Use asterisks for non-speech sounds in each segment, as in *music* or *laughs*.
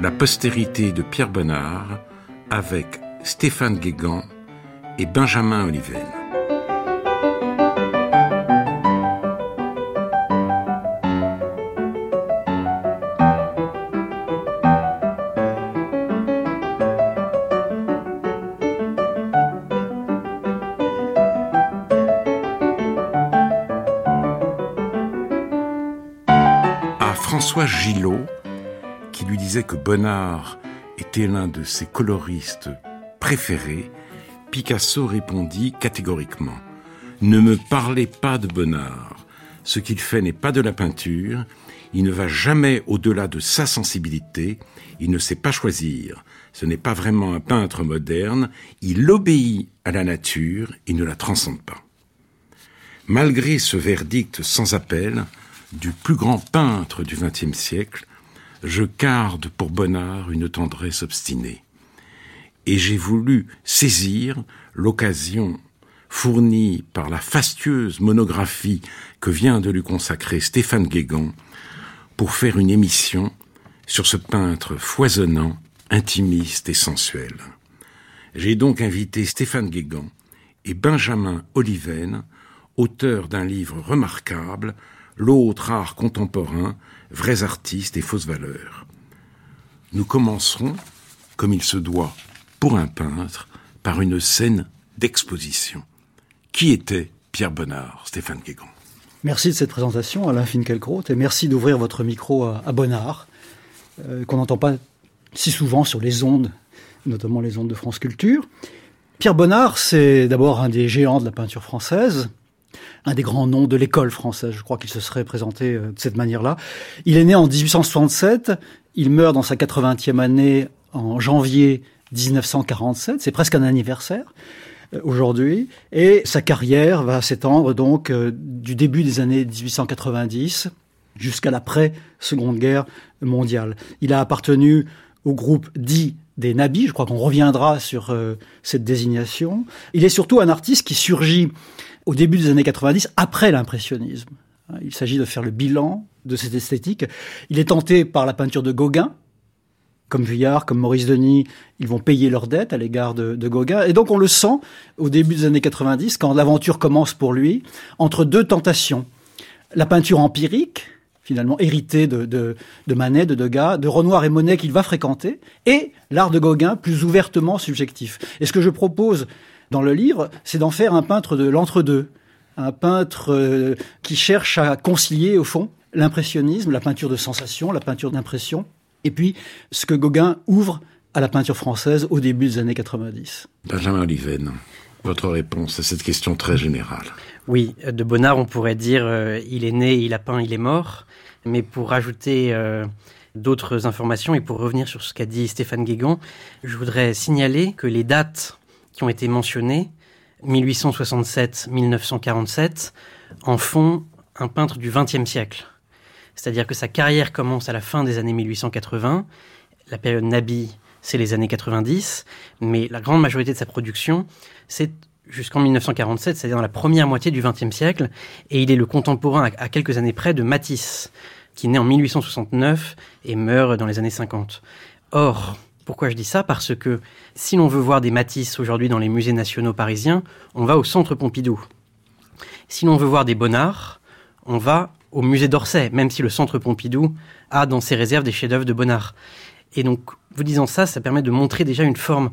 La postérité de Pierre Bonnard avec Stéphane Guégan et Benjamin Oliven. François Gillot, disait que Bonnard était l'un de ses coloristes préférés, Picasso répondit catégoriquement Ne me parlez pas de Bonnard. Ce qu'il fait n'est pas de la peinture. Il ne va jamais au-delà de sa sensibilité. Il ne sait pas choisir. Ce n'est pas vraiment un peintre moderne. Il obéit à la nature. Il ne la transcende pas. Malgré ce verdict sans appel, du plus grand peintre du XXe siècle, je garde pour Bonnard une tendresse obstinée. Et j'ai voulu saisir l'occasion fournie par la fastueuse monographie que vient de lui consacrer Stéphane Guégan pour faire une émission sur ce peintre foisonnant, intimiste et sensuel. J'ai donc invité Stéphane Guégan et Benjamin Oliven, auteur d'un livre remarquable, l'autre art contemporain, vrais artistes et fausses valeurs. Nous commencerons, comme il se doit pour un peintre, par une scène d'exposition. Qui était Pierre Bonnard, Stéphane Guégan? Merci de cette présentation, Alain Finkielkraut, et merci d'ouvrir votre micro à, Bonnard, euh, qu'on n'entend pas si souvent sur les ondes, notamment les ondes de France Culture. Pierre Bonnard, c'est d'abord un des géants de la peinture française, un des grands noms de l'école française. Je crois qu'il se serait présenté euh, de cette manière-là. Il est né en 1867. Il meurt dans sa 80e année en janvier 1947. C'est presque un anniversaire euh, aujourd'hui. Et sa carrière va s'étendre donc euh, du début des années 1890 jusqu'à l'après-seconde guerre mondiale. Il a appartenu au groupe dit des nabis, je crois qu'on reviendra sur cette désignation. Il est surtout un artiste qui surgit au début des années 90, après l'impressionnisme. Il s'agit de faire le bilan de cette esthétique. Il est tenté par la peinture de Gauguin, comme Vuillard, comme Maurice Denis, ils vont payer leurs dettes à l'égard de, Gauguin. Et donc on le sent au début des années 90, quand l'aventure commence pour lui, entre deux tentations. La peinture empirique, finalement héritée de, de, Manet, de Degas, de Renoir et Monet qu'il va fréquenter, et l'art de Gauguin plus ouvertement subjectif. Et ce que je propose dans le livre, c'est d'en faire un peintre de l'entre-deux, un peintre euh, qui cherche à concilier au fond l'impressionnisme, la peinture de sensation, la peinture d'impression, et puis ce que Gauguin ouvre à la peinture française au début des années 90. Benjamin Oliven, votre réponse à cette question très générale. Oui, de Bonnard, on pourrait dire euh, il est né, il a peint, il est mort. Mais pour rajouter euh, d'autres informations et pour revenir sur ce qu'a dit Stéphane Guégan, je voudrais signaler que les dates qui ont été mentionnés, 1867-1947, en font un peintre du XXe siècle. C'est-à-dire que sa carrière commence à la fin des années 1880, la période Nabi, c'est les années 90, mais la grande majorité de sa production, c'est jusqu'en 1947, c'est-à-dire dans la première moitié du XXe siècle, et il est le contemporain à quelques années près de Matisse, qui naît en 1869 et meurt dans les années 50. Or, pourquoi je dis ça? Parce que si l'on veut voir des Matisse aujourd'hui dans les musées nationaux parisiens, on va au Centre Pompidou. Si l'on veut voir des Bonnard, on va au musée d'Orsay, même si le Centre Pompidou a dans ses réserves des chefs-d'œuvre de Bonnard. Et donc, vous disant ça, ça permet de montrer déjà une forme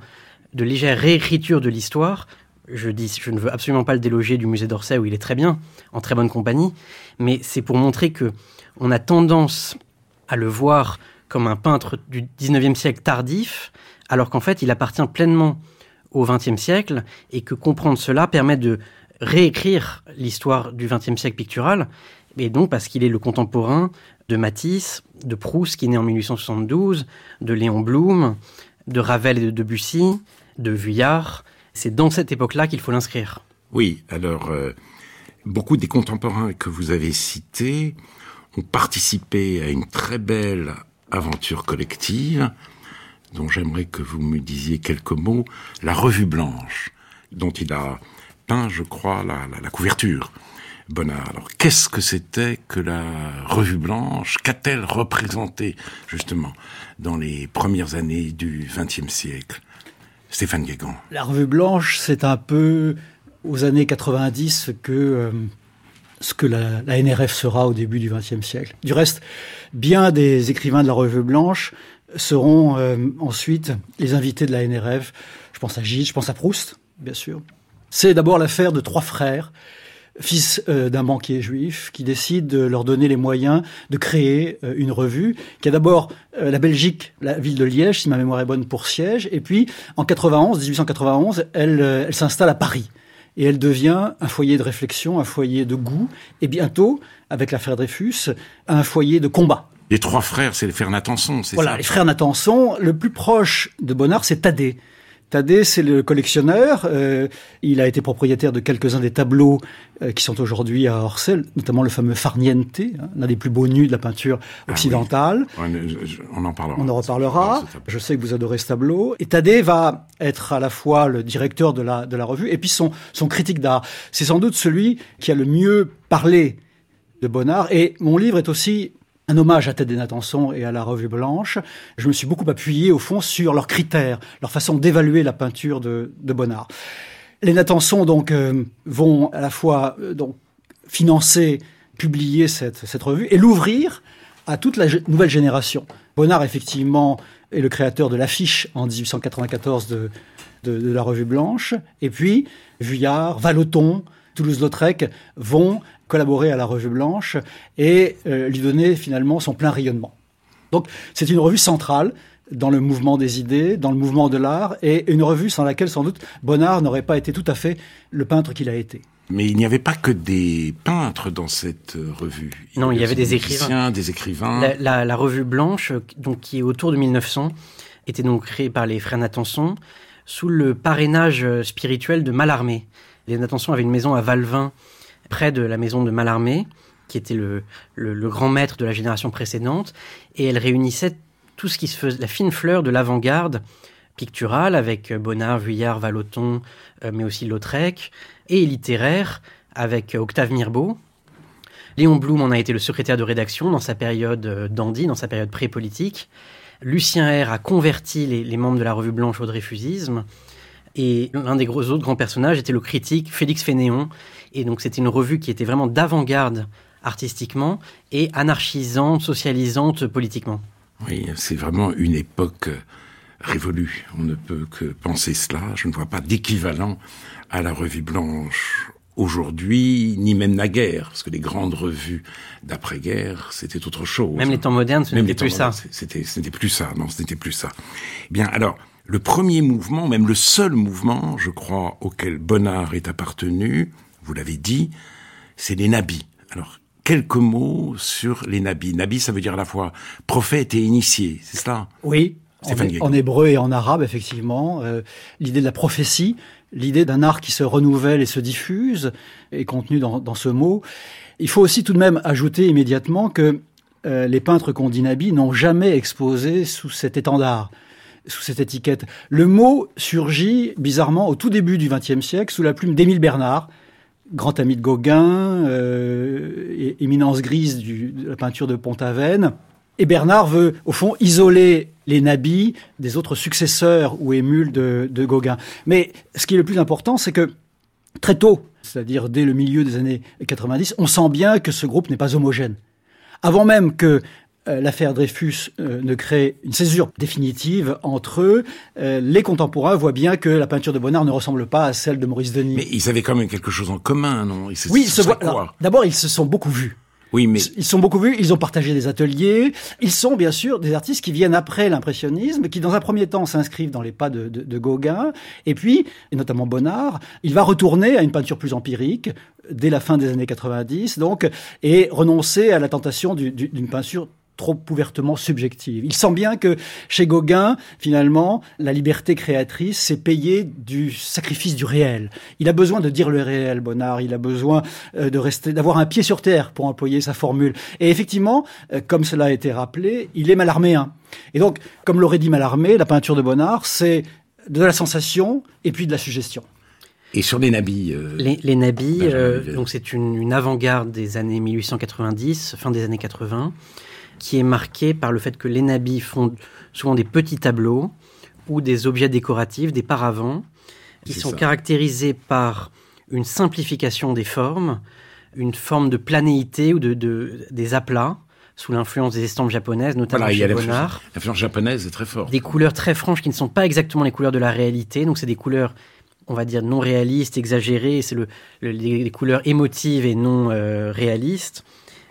de légère réécriture de l'histoire. Je dis, je ne veux absolument pas le déloger du musée d'Orsay où il est très bien, en très bonne compagnie, mais c'est pour montrer que on a tendance à le voir comme un peintre du 19e siècle tardif, alors qu'en fait il appartient pleinement au 20e siècle et que comprendre cela permet de réécrire l'histoire du 20e siècle pictural, et donc parce qu'il est le contemporain de Matisse, de Proust qui naît en 1872, de Léon Blum, de Ravel et de Debussy, de Vuillard. C'est dans cette époque-là qu'il faut l'inscrire. Oui, alors euh, beaucoup des contemporains que vous avez cités ont participé à une très belle aventure collective, dont j'aimerais que vous me disiez quelques mots, la revue blanche, dont il a peint, je crois, la, couverture. Bonnard. Alors, qu'est-ce que c'était que la Revue Blanche? Qu'a-t-elle représenté, justement, dans les premières années du XXe siècle? Stéphane Guégan. La Revue Blanche, c'est un peu aux années 90 que euh, ce que la, NRF sera au début du XXe siècle. Du reste, bien des écrivains de la Revue Blanche seront euh, ensuite les invités de la NRF. Je pense à Gilles, je pense à Proust, bien sûr. C'est d'abord l'affaire de trois frères, fils euh, d'un banquier juif, qui décide de leur donner les moyens de créer une revue, qui a d'abord la Belgique, la ville de Liège, si ma mémoire est bonne, pour siège, et puis en 91, 1891, elle, elle s'installe à Paris et elle devient un foyer de réflexion, un foyer de goût, et bientôt, avec l'affaire Dreyfus, un foyer de combat. Les trois frères, c'est les frères Natanson, c'est ça? Voilà, les frères Natanson. Le plus proche de Bonnard, c'est Thaddée. Thaddée, c'est le collectionneur. Euh, il a été propriétaire de quelques-uns des tableaux euh, qui sont aujourd'hui à Orsay, notamment le fameux Farniente, hein, l'un des plus beaux nus de la peinture ah occidentale. on, en parlera. On en reparlera. Je sais que vous adorez ce tableau. Et Thaddée va être à la fois le directeur de la, de la revue et puis son, son critique d'art. C'est sans doute celui qui a le mieux parlé de Bonnard. Et mon livre est aussi un hommage à Ted Natanson et à la Revue Blanche. Je me suis beaucoup appuyé, au fond, sur leurs critères, leur façon d'évaluer la peinture de, Bonnard. Les Natanson, donc, euh, vont à la fois euh, donc, financer, publier cette, cette revue et l'ouvrir à toute la nouvelle génération. Bonnard, effectivement, est le créateur de l'affiche en 1894 de, de, de, la Revue Blanche. Et puis, Vuillard, Vallotton, Toulouse-Lautrec vont collaborer à la Revue Blanche et euh, lui donner finalement son plein rayonnement. Donc c'est une revue centrale dans le mouvement des idées, dans le mouvement de l'art, et une revue sans laquelle sans doute Bonnard n'aurait pas été tout à fait le peintre qu'il a été. Mais il n'y avait pas que des peintres dans cette euh, revue. non, il y avait des écrivains. Des écrivains. La, la, revue blanche, donc qui est autour de 1900, était donc créée par les frères Natanson sous le parrainage spirituel de Mallarmé. Les Natanson avaient une maison à Valvin près de la maison de Mallarmé, qui était le, grand maître de la génération précédente, et elle réunissait tout ce qui se faisait, la fine fleur de l'avant-garde picturale, avec Bonnard, Vuillard, Vallotton, euh, mais aussi Lautrec, et littéraire, avec Octave Mirbeau. Léon Blum en a été le secrétaire de rédaction dans sa période euh, dandy, dans sa période pré-politique. Lucien R a converti les, les, membres de la Revue Blanche au dreyfusisme. Et l'un des gros autres grands personnages était le critique Félix Fénéon, et donc c'était une revue qui était vraiment d'avant-garde artistiquement et anarchisante, socialisante politiquement. Oui, c'est vraiment une époque révolue. On ne peut que penser cela. Je ne vois pas d'équivalent à la revue blanche aujourd'hui, ni même naguère, parce que les grandes revues d'après-guerre, c'était autre chose. Même les temps modernes, ce n'était plus ça. C'était, ce n'était plus ça. Non, ce n'était plus ça. Bien, alors, le premier mouvement, même le seul mouvement, je crois, auquel Bonnard est appartenu, vous l'avez dit, c'est les nabis. Alors, quelques mots sur les nabis. Nabi, ça veut dire à la fois prophète et initié, c'est cela? Oui, en, hébreu et en arabe, effectivement. Euh, l'idée de la prophétie, l'idée d'un art qui se renouvelle et se diffuse, est contenue dans, ce mot. Il faut aussi tout de même ajouter immédiatement que euh, les peintres qu'on dit nabis n'ont jamais exposé sous cet étendard sous cette étiquette. Le mot surgit bizarrement au tout début du XXe siècle sous la plume d'Émile Bernard, grand ami de Gauguin, euh, éminence grise de la peinture de Pont-Aven. Et Bernard veut, au fond, isoler les nabis des autres successeurs ou émules de, de Gauguin. Mais ce qui est le plus important, c'est que très tôt, c'est-à-dire dès le milieu des années 90, on sent bien que ce groupe n'est pas homogène. Avant même que l'affaire Dreyfus euh, ne crée une césure définitive entre eux. Euh, les contemporains voient bien que la peinture de Bonnard ne ressemble pas à celle de Maurice Denis. Mais ils avaient quand même quelque chose en commun, non? Oui, se D'abord, ils se sont beaucoup vus. Oui, mais ils sont beaucoup vus, ils ont partagé des ateliers. Ils sont bien sûr des artistes qui viennent après l'impressionnisme, qui dans un premier temps s'inscrivent dans les pas de, de, de, Gauguin, et puis, et notamment Bonnard, il va retourner à une peinture plus empirique dès la fin des années 90, donc, et renoncer à la tentation d'une peinture trop ouvertement subjective. Il sent bien que chez Gauguin, finalement, la liberté créatrice, c'est payer du sacrifice du réel. Il a besoin de dire le réel, Bonnard. Il a besoin euh, de rester, d'avoir un pied sur terre, pour employer sa formule. Et effectivement, euh, comme cela a été rappelé, il est malarméen. Et donc, comme l'aurait dit Malarmé, la peinture de Bonnard, c'est de la sensation et puis de la suggestion. Et sur les nabis euh, les, les, nabis, euh, donc c'est une, une avant-garde des années 1890, fin des années 80, qui est marquée par le fait que les nabis font souvent des petits tableaux ou des objets décoratifs, des paravents, qui sont caractérisés par une simplification des formes, une forme de planéité ou de, de des aplats sous l'influence des estampes japonaises, notamment chez Bonnard. L'influence japonaise est très forte. Des couleurs très franches qui ne sont pas exactement les couleurs de la réalité. Donc c'est des couleurs, on va dire, non réalistes, exagérées. C'est le, les, couleurs émotives et non euh, réalistes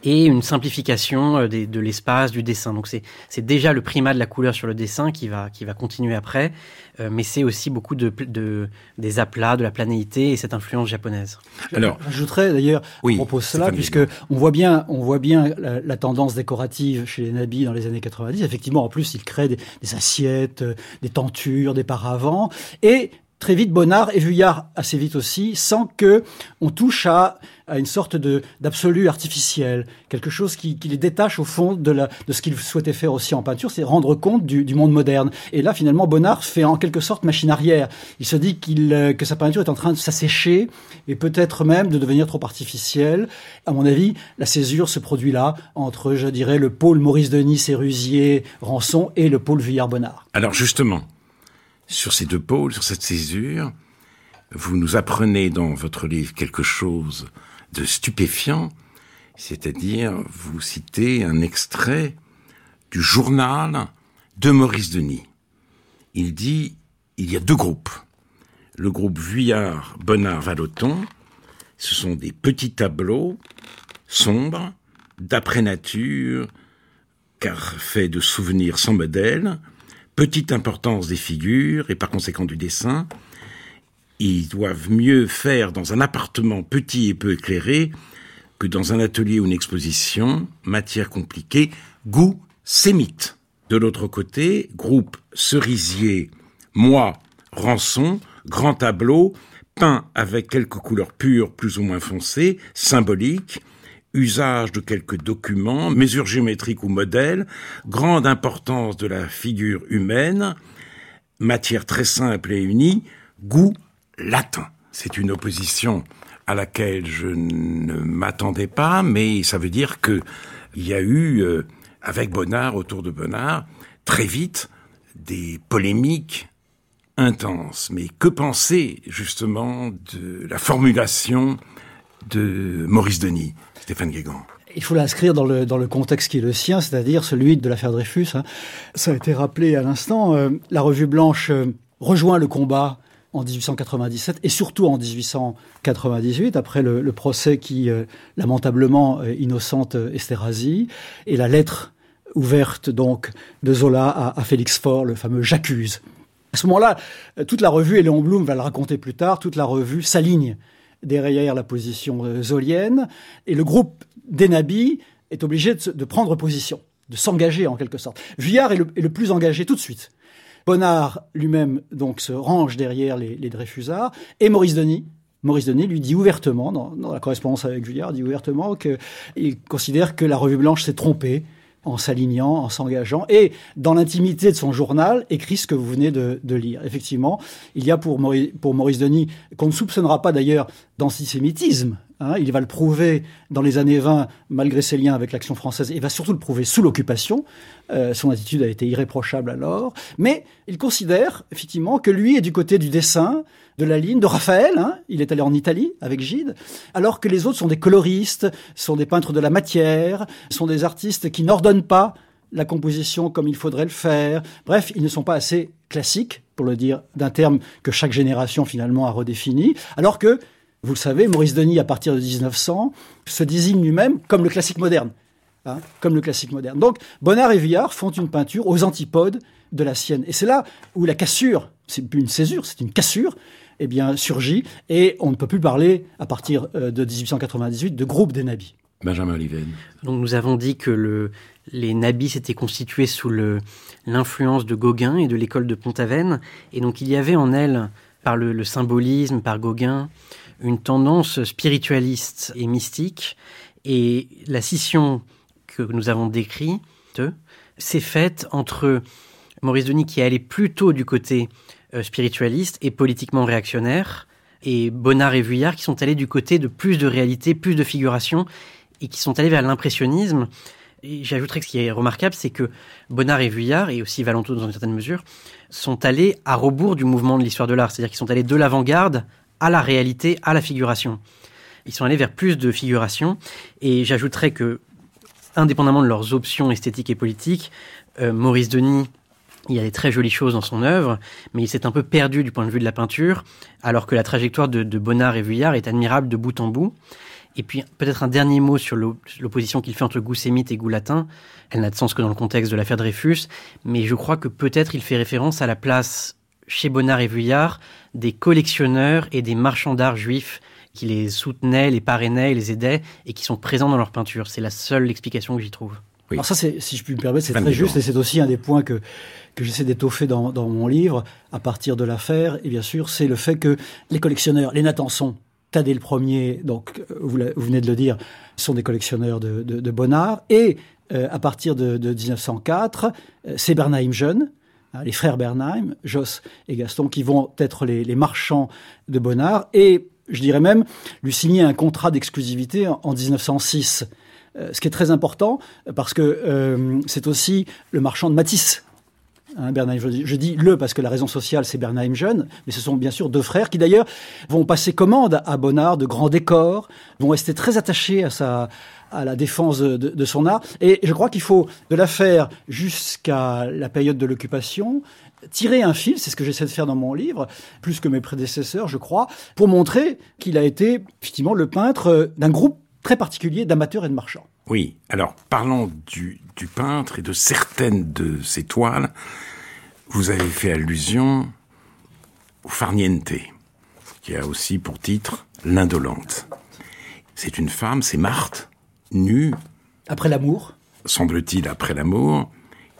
et une simplification euh, de, l'espace, du dessin. Donc c'est déjà le primat de la couleur sur le dessin qui va, qui va continuer après, euh, mais c'est aussi beaucoup de, de, des aplats, de la planéité et cette influence japonaise. Alors, j'ajouterais d'ailleurs oui, à propos de cela, puisque on voit bien, on voit bien la, tendance décorative chez les nabis dans les années 90. Effectivement, en plus, ils créent des, des assiettes, euh, des tentures, des paravents, et très vite Bonnard et Vuillard assez vite aussi, sans que on touche à, à une sorte d'absolu artificiel, quelque chose qui, qui, les détache au fond de, la, de ce qu'ils souhaitaient faire aussi en peinture, c'est rendre compte du, du, monde moderne. Et là, finalement, Bonnard fait en quelque sorte machine arrière. Il se dit qu'il euh, que sa peinture est en train de s'assécher et peut-être même de devenir trop artificielle. À mon avis, la césure se produit là entre, je dirais, le pôle Maurice Denis, Sérusier, Rançon et le pôle Vuillard-Bonnard. Alors justement, sur ces deux pôles, sur cette césure, vous nous apprenez dans votre livre quelque chose de stupéfiant, c'est-à-dire vous citez un extrait du journal de Maurice Denis. Il dit il y a deux groupes. Le groupe Vuillard, Bonnard, Valoton, ce sont des petits tableaux sombres, d'après nature, car faits de souvenirs sans modèle, petite importance des figures et par conséquent du dessin. Ils doivent mieux faire dans un appartement petit et peu éclairé que dans un atelier ou une exposition, matière compliquée, goût sémite. De l'autre côté, groupe cerisier, moi, rançon, grand tableau, peint avec quelques couleurs pures plus ou moins foncées, symboliques, usage de quelques documents, mesures géométriques ou modèles, grande importance de la figure humaine, matière très simple et unie, goût latin. C'est une opposition à laquelle je ne m'attendais pas, mais ça veut dire que il y a eu, euh, avec Bonnard, autour de Bonnard, très vite, des polémiques intenses. Mais que penser justement de la formulation de Maurice Denis Stéphane Guégan? Il faut l'inscrire dans le, dans le contexte qui est le sien, c'est-à-dire celui de l'affaire Dreyfus. Hein. Ça a été rappelé à l'instant. Euh, la revue Blanche euh, rejoint le combat en 1897 et surtout en 1898, après le, procès qui euh, lamentablement innocente Esterhazy et la lettre ouverte donc de Zola à, Félix Faure, le fameux J'accuse. À ce moment-là, toute la revue, et Léon Blum va le raconter plus tard, toute la revue s'aligne derrière la position euh, zolienne, et le groupe d'Enabi est obligé de, prendre position, de s'engager en quelque sorte. Vuillard est le, plus engagé tout de suite. Bonnard lui-même donc se range derrière les, Dreyfusards, et Maurice Denis, Maurice Denis lui dit ouvertement, dans, la correspondance avec Vuillard, dit ouvertement qu'il considère que la Revue Blanche s'est trompée en s'alignant, en s'engageant, et dans l'intimité de son journal, écrit ce que vous venez de, lire. Effectivement, il y a pour Maurice Denis, qu'on ne soupçonnera pas d'ailleurs d'antisémitisme, hein, il va le prouver dans les années 20, malgré ses liens avec l'action française, et va surtout le prouver sous l'occupation. Euh, son attitude a été irréprochable alors, mais il considère effectivement que lui est du côté du dessin, de la ligne de Raphaël. Hein, il est allé en Italie avec Gide, alors que les autres sont des coloristes, sont des peintres de la matière, sont des artistes qui n'ordonnent pas la composition comme il faudrait le faire. Bref, ils ne sont pas assez classiques, pour le dire d'un terme que chaque génération finalement a redéfini, alors que, vous le savez, Maurice Denis, à partir de 1900, se désigne lui-même comme le classique moderne. Hein, comme le classique moderne. Donc, Bonnard et Villard font une peinture aux antipodes de la sienne. Et c'est là où la cassure, c'est plus une césure, c'est une cassure, eh bien, surgit, et on ne peut plus parler, à partir euh, de 1898, de groupe des nabis. Benjamin Oliven. Donc nous avons dit que le, les nabis s'étaient constitués sous l'influence de Gauguin et de l'école de Pont-Aven, et donc il y avait en elle, par le, le symbolisme, par Gauguin, une tendance spiritualiste et mystique, et la scission que nous avons décrite s'est faite entre Maurice Denis qui est allé plutôt du côté euh, spiritualiste et politiquement réactionnaire, et Bonnard et Vuillard qui sont allés du côté de plus de réalité, plus de figuration, et qui sont allés vers l'impressionnisme. J'ajouterais que ce qui est remarquable, c'est que Bonnard et Vuillard, et aussi Valentour dans une certaine mesure, sont allés à rebours du mouvement de l'histoire de l'art. C'est-à-dire qu'ils sont allés de l'avant-garde à la réalité, à la figuration. Ils sont allés vers plus de figuration. Et j'ajouterais que, indépendamment de leurs options esthétiques et politiques, euh, Maurice Denis, il y a des très jolies choses dans son œuvre, mais il s'est un peu perdu du point de vue de la peinture, alors que la trajectoire de, de Bonnard et Vuillard est admirable de bout en bout. Et puis peut-être un dernier mot sur l'opposition qu'il fait entre goût sémite et goût latin. Elle n'a de sens que dans le contexte de l'affaire Dreyfus, mais je crois que peut-être il fait référence à la place chez Bonnard et Vuillard des collectionneurs et des marchands d'art juifs qui les soutenaient, les parrainaient, les aidaient et qui sont présents dans leur peinture. C'est la seule explication que j'y trouve. Alors ça, si je puis me permettre, c'est très juste et c'est aussi un des points que, que j'essaie d'étoffer dans, dans, mon livre à partir de l'affaire. Et bien sûr, c'est le fait que les collectionneurs, les Natanson, Tadé le Premier, donc vous, venez de le dire, sont des collectionneurs de, de, de Bonnard. Et euh, à partir de, de 1904, euh, c'est Bernheim jeune, les frères Bernheim, Joss et Gaston, qui vont être les, marchands de Bonnard. Et je dirais même lui signer un contrat d'exclusivité en, en 1906. Euh, ce qui est très important parce que euh, c'est aussi le marchand de Matisse Hein, je, dis le parce que la raison sociale, c'est Bernheim jeune, mais ce sont bien sûr deux frères qui d'ailleurs vont passer commande à Bonnard de grands décors, vont rester très attachés à sa à la défense de, son art. Et je crois qu'il faut de l'affaire jusqu'à la période de l'occupation tirer un fil, c'est ce que j'essaie de faire dans mon livre, plus que mes prédécesseurs, je crois, pour montrer qu'il a été effectivement le peintre d'un groupe très particulier d'amateurs et de marchands. Oui, alors parlons du, du, peintre et de certaines de ses toiles. Vous avez fait allusion au Farniente, qui a aussi pour titre L'Indolente. C'est une femme, c'est Marthe, nue. Après l'amour Semble-t-il après l'amour.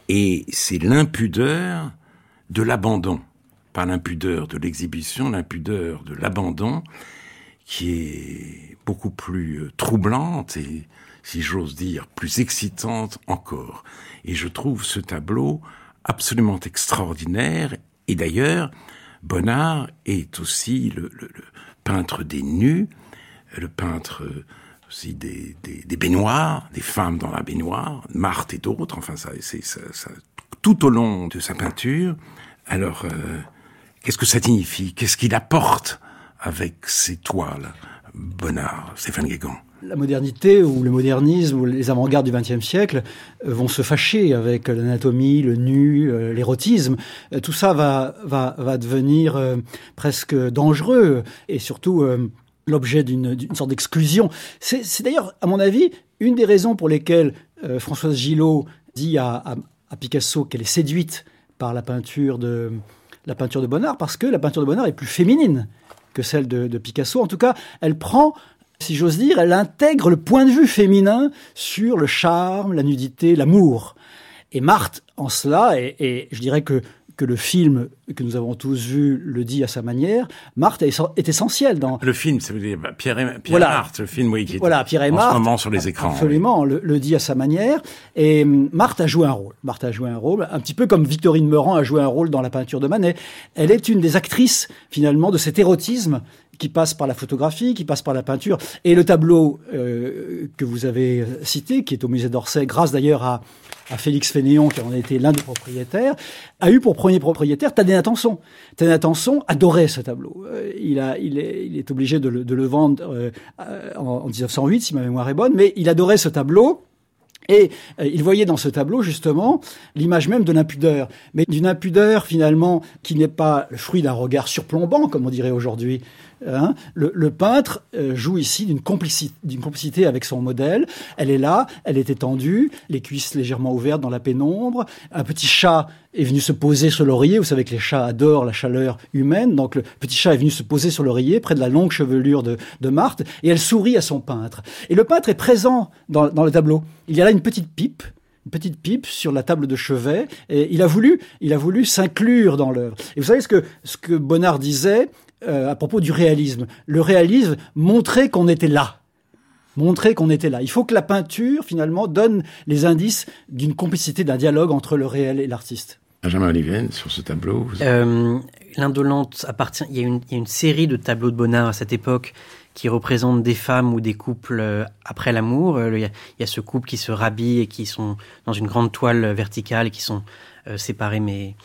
Et c'est l'impudeur de l'abandon. Pas l'impudeur de l'exhibition, l'impudeur de l'abandon, qui est beaucoup plus troublante et si j'ose dire, plus excitante encore. Et je trouve ce tableau absolument extraordinaire. Et d'ailleurs, Bonnard est aussi le, peintre des nus, le peintre aussi des, des, baignoires, des femmes dans la baignoire, Marthe et d'autres. Enfin, ça, c'est ça, tout au long de sa peinture. Alors, euh, qu'est-ce que ça signifie? Qu'est-ce qu'il apporte avec ses toiles, Bonnard, Stéphane Guégan? La modernité ou le modernisme ou les avant-gardes du XXe siècle euh, vont se fâcher avec l'anatomie, le nu, euh, l'érotisme. Euh, tout ça va, va, va devenir presque dangereux et surtout l'objet d'une sorte d'exclusion. C'est d'ailleurs, à mon avis, une des raisons pour lesquelles Françoise Gillot dit à, à, Picasso qu'elle est séduite par la peinture de la peinture de Bonnard, parce que la peinture de Bonnard est plus féminine que celle de, de Picasso. En tout cas, elle prend si j'ose dire, elle intègre le point de vue féminin sur le charme, la nudité, l'amour. Et Marthe, en cela, et, je dirais que, que le film que nous avons tous vu le dit à sa manière, Marthe est, essentielle dans... Le film, ça veut dire bah, Pierre et, Pierre Marthe, le film, oui, qui est voilà, Pierre et en Marthe, ce moment sur les écrans. Absolument, le, dit à sa manière. Et hum, Marthe a joué un rôle. Marthe a joué un rôle, un petit peu comme Victorine Meurant a joué un rôle dans la peinture de Manet. Elle est une des actrices, finalement, de cet érotisme qui passe par la photographie, qui passe par la peinture. Et le tableau euh, que vous avez cité, qui est au musée d'Orsay, grâce d'ailleurs à, Félix Fénéon, qui en a été l'un des propriétaires, a eu pour premier propriétaire Tadé Natanson adorait ce tableau. Euh, il, a, il, est, il est obligé de le, de le vendre euh, en, en 1908, si ma mémoire est bonne, mais il adorait ce tableau. Et euh, il voyait dans ce tableau justement l'image même de l'impudeur, mais d'une impudeur finalement qui n'est pas le fruit d'un regard surplombant, comme on dirait aujourd'hui, Hein, le, peintre euh, joue ici d'une complicité, avec son modèle. Elle est là, elle est étendue, les cuisses légèrement ouvertes dans la pénombre. Un petit chat est venu se poser sur l'oreiller. Vous savez que les chats adorent la chaleur humaine. Donc le petit chat est venu se poser sur l'oreiller près de la longue chevelure de, Marthe et elle sourit à son peintre. Et le peintre est présent dans, le tableau. Il y a là une petite pipe une petite pipe sur la table de chevet et il a voulu il a voulu s'inclure dans l'œuvre. Et vous savez ce que Bonnard disait, euh, à propos du réalisme. Le réalisme montrait qu'on était là. Montrer qu'on était là. Il faut que la peinture, finalement, donne les indices d'une complicité, d'un dialogue entre le réel et l'artiste. Benjamin Olivier, sur ce tableau euh, l'indolente appartient. Il y, a une, il y, a une, série de tableaux de Bonnard à cette époque qui représentent des femmes ou des couples euh, après l'amour. Il, y, a, il y a ce couple qui se rhabille et qui sont dans une grande toile verticale et qui sont euh, séparés mais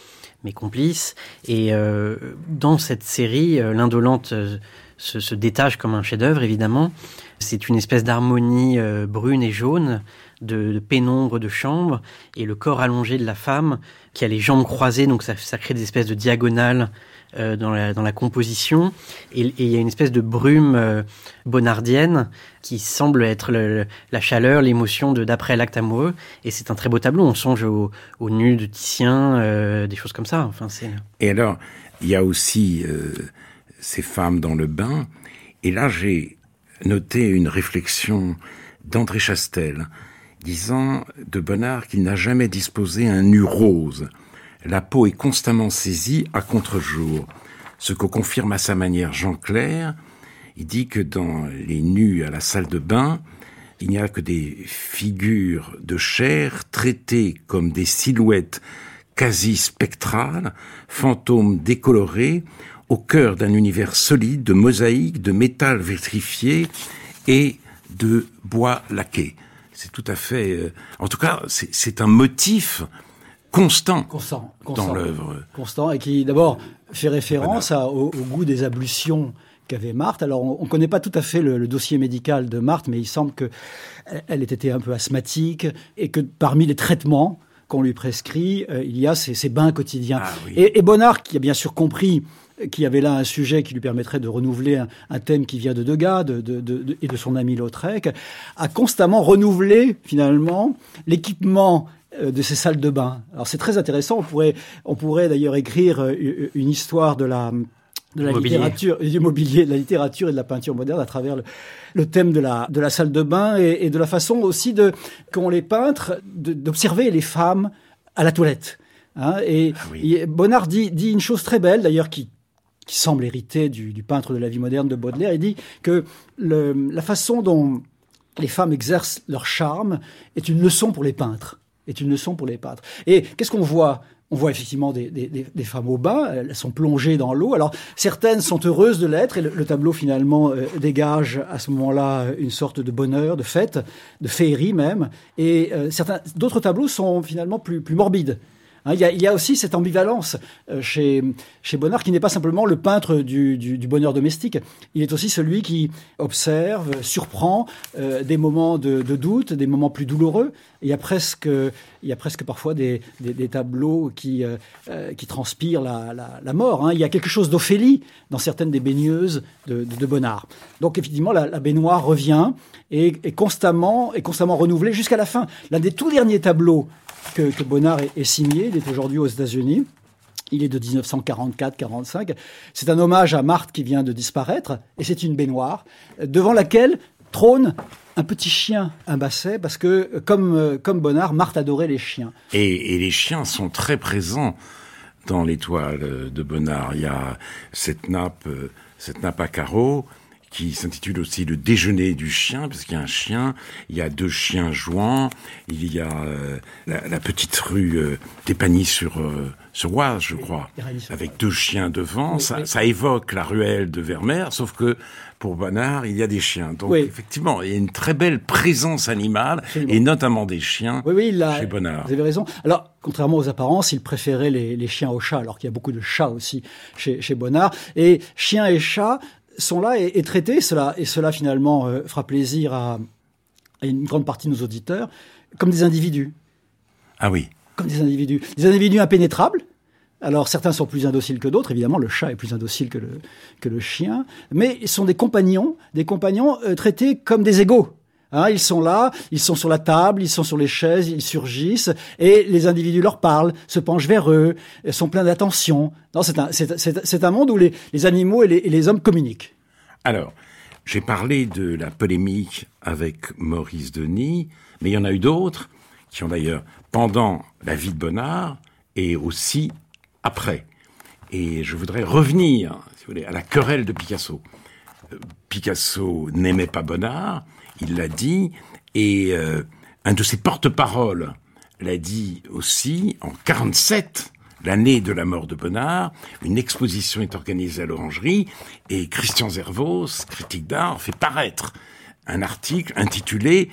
mes complices. Et euh, dans cette série, euh, l'indolente euh, se, détache comme un chef-d'œuvre, évidemment. C'est une espèce d'harmonie brune et jaune, de, pénombre de chambre, et le corps allongé de la femme, qui a les jambes croisées, donc ça, crée des espèces de diagonales dans, la, dans la composition. Et il y a une espèce de brume euh, bonardienne qui semble être la chaleur, l'émotion d'après l'acte amoureux. Et c'est un très beau tableau. On songe au, au nu de Titien, euh, des choses comme ça. Enfin. Et alors, il y a aussi euh, ces femmes dans le bain. Et là, j'ai noté une réflexion d'André Chastel disant de Bonnard qu'il n'a jamais disposé un nu rose. La peau est constamment saisie à contre-jour. Ce que confirme à sa manière Jean Clair, il dit que dans les nus à la salle de bain, il n'y a que des figures de chair traitées comme des silhouettes quasi spectrales, fantômes décolorés, au cœur d'un univers solide de mosaïques, de métal vitrifié et de bois laqué. C'est tout à fait... Euh, en tout cas, c'est un motif constant, constant, constant dans l'œuvre. Constant, et qui d'abord fait référence à, au, au, goût des ablutions qu'avait Marthe. Alors, on ne connaît pas tout à fait le, le, dossier médical de Marthe, mais il semble qu'elle était un peu asthmatique et que parmi les traitements qu'on lui prescrit, euh, il y a ces, ces bains quotidiens. Ah, oui. et, et, Bonnard, qui a bien sûr compris qu'il y avait là un sujet qui lui permettrait de renouveler un, un thème qui vient de Degas de, de, de, et de son ami Lautrec, a constamment renouvelé finalement l'équipement de ces salles de bain. Alors c'est très intéressant. On pourrait, on pourrait d'ailleurs écrire euh, une histoire de la de la mobilier. littérature, du mobilier, de la littérature et de la peinture moderne à travers le, le thème de la, de la salle de bain et, et de la façon aussi de qu'ont les peintres d'observer les femmes à la toilette. Hein, et, ah oui. et, Bonnard dit, dit, une chose très belle, d'ailleurs, qui, qui semble hériter du, du, peintre de la vie moderne de Baudelaire. Il dit que le, la façon dont les femmes exercent leur charme est une leçon pour les peintres est une leçon pour les peintres. Et qu'est-ce qu'on voit? On voit effectivement des, des, femmes au bain, elles sont plongées dans l'eau. Alors certaines sont heureuses de l'être et le, le, tableau finalement euh, dégage à ce moment-là une sorte de bonheur, de fête, de féerie même. Et euh, certains d'autres tableaux sont finalement plus, plus morbides. Hein, il, y a, aussi cette ambivalence euh, chez, chez Bonnard qui n'est pas simplement le peintre du, du, bonheur domestique. Il est aussi celui qui observe, surprend euh, des moments de, doute, des moments plus douloureux. Il y a presque, il y a presque parfois des, des, tableaux qui, euh, qui transpirent la, la, la mort. Hein. Il y a quelque chose d'Ophélie dans certaines des baigneuses de, de, Bonnard. Donc effectivement, la, la baignoire revient et constamment, est constamment renouvelée jusqu'à la fin. L'un des tout derniers tableaux que, Bonnard est, signé. Il est aujourd'hui aux États-Unis. Il est de 1944-45. C'est un hommage à Marthe qui vient de disparaître, et c'est une baignoire devant laquelle trône un petit chien, un basset, parce que comme, comme Bonnard, Marthe adorait les chiens. Et, et les chiens sont très présents dans l'étoile de Bonnard. Il y a cette nappe, cette nappe à carreaux qui s'intitule aussi Le déjeuner du chien, parce qu'il y a un chien, il y a deux chiens jouant, il y a euh, la, la, petite rue euh, d'Épagny sur, euh, sur Oise, je crois, avec deux chiens devant. Oui, ça, oui. ça, évoque la ruelle de Vermeer, sauf que pour Bonnard, il y a des chiens. Donc oui. effectivement, il y a une très belle présence animale, Absolument. et notamment des chiens chez Bonnard. Vous avez raison. Alors, contrairement aux apparences, il préférait les, les chiens aux chats, alors qu'il y a beaucoup de chats aussi chez, chez Bonnard. Et chiens et chats, sont là et, et traités, cela, et cela finalement euh, fera plaisir à, à, une grande partie de nos auditeurs, comme des individus. Ah oui. Comme des individus. Des individus impénétrables. Alors certains sont plus indociles que d'autres, évidemment le chat est plus indocile que le, que le chien, mais ils sont des compagnons, des compagnons euh, traités comme des égaux. Hein, ils sont là, ils sont sur la table, ils sont sur les chaises, ils surgissent, et les individus leur parlent, se penchent vers eux, sont pleins d'attention. C'est un, c'est, un monde où les, animaux et les, et les hommes communiquent. Alors, j'ai parlé de la polémique avec Maurice Denis, mais il y en a eu d'autres qui ont d'ailleurs, pendant la vie de Bonnard, et aussi après. Et je voudrais revenir, si vous voulez, à la querelle de Picasso. Picasso n'aimait pas Bonnard, il l'a dit, et euh, un de ses porte-paroles l'a dit aussi en 47, l'année de la mort de Bonnard, une exposition est organisée à l'Orangerie et Christian Zervos, critique d'art, fait paraître un article intitulé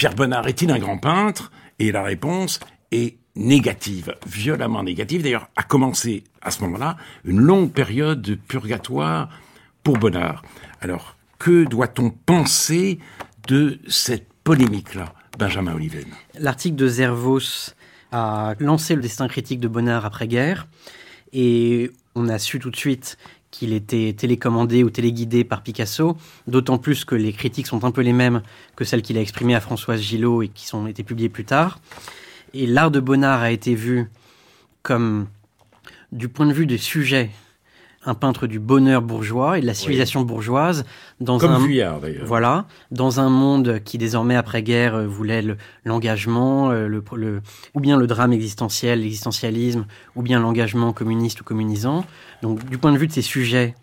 Pierre Bonnard est-il un grand peintre? Et la réponse est négative, violemment négative. D'ailleurs, a commencé à ce moment-là une longue période de purgatoire pour Bonnard. Alors, que doit-on penser de cette polémique-là, Benjamin Oliven L'article de Zervos a lancé le destin critique de Bonnard après-guerre, et on a su tout de suite qu'il était télécommandé ou téléguidé par Picasso, d'autant plus que les critiques sont un peu les mêmes que celles qu'il a exprimées à Françoise Gillot et qui sont été publiées plus tard. Et l'art de Bonnard a été vu comme, du point de vue des sujets, un peintre du bonheur bourgeois et de la civilisation bourgeoise dans Comme un Vuillard, voilà dans un monde qui désormais après guerre euh, voulait l'engagement euh, le, le, ou bien le drame existentiel l'existentialisme ou bien l'engagement communiste ou communisant. Donc du point de vue de ces sujets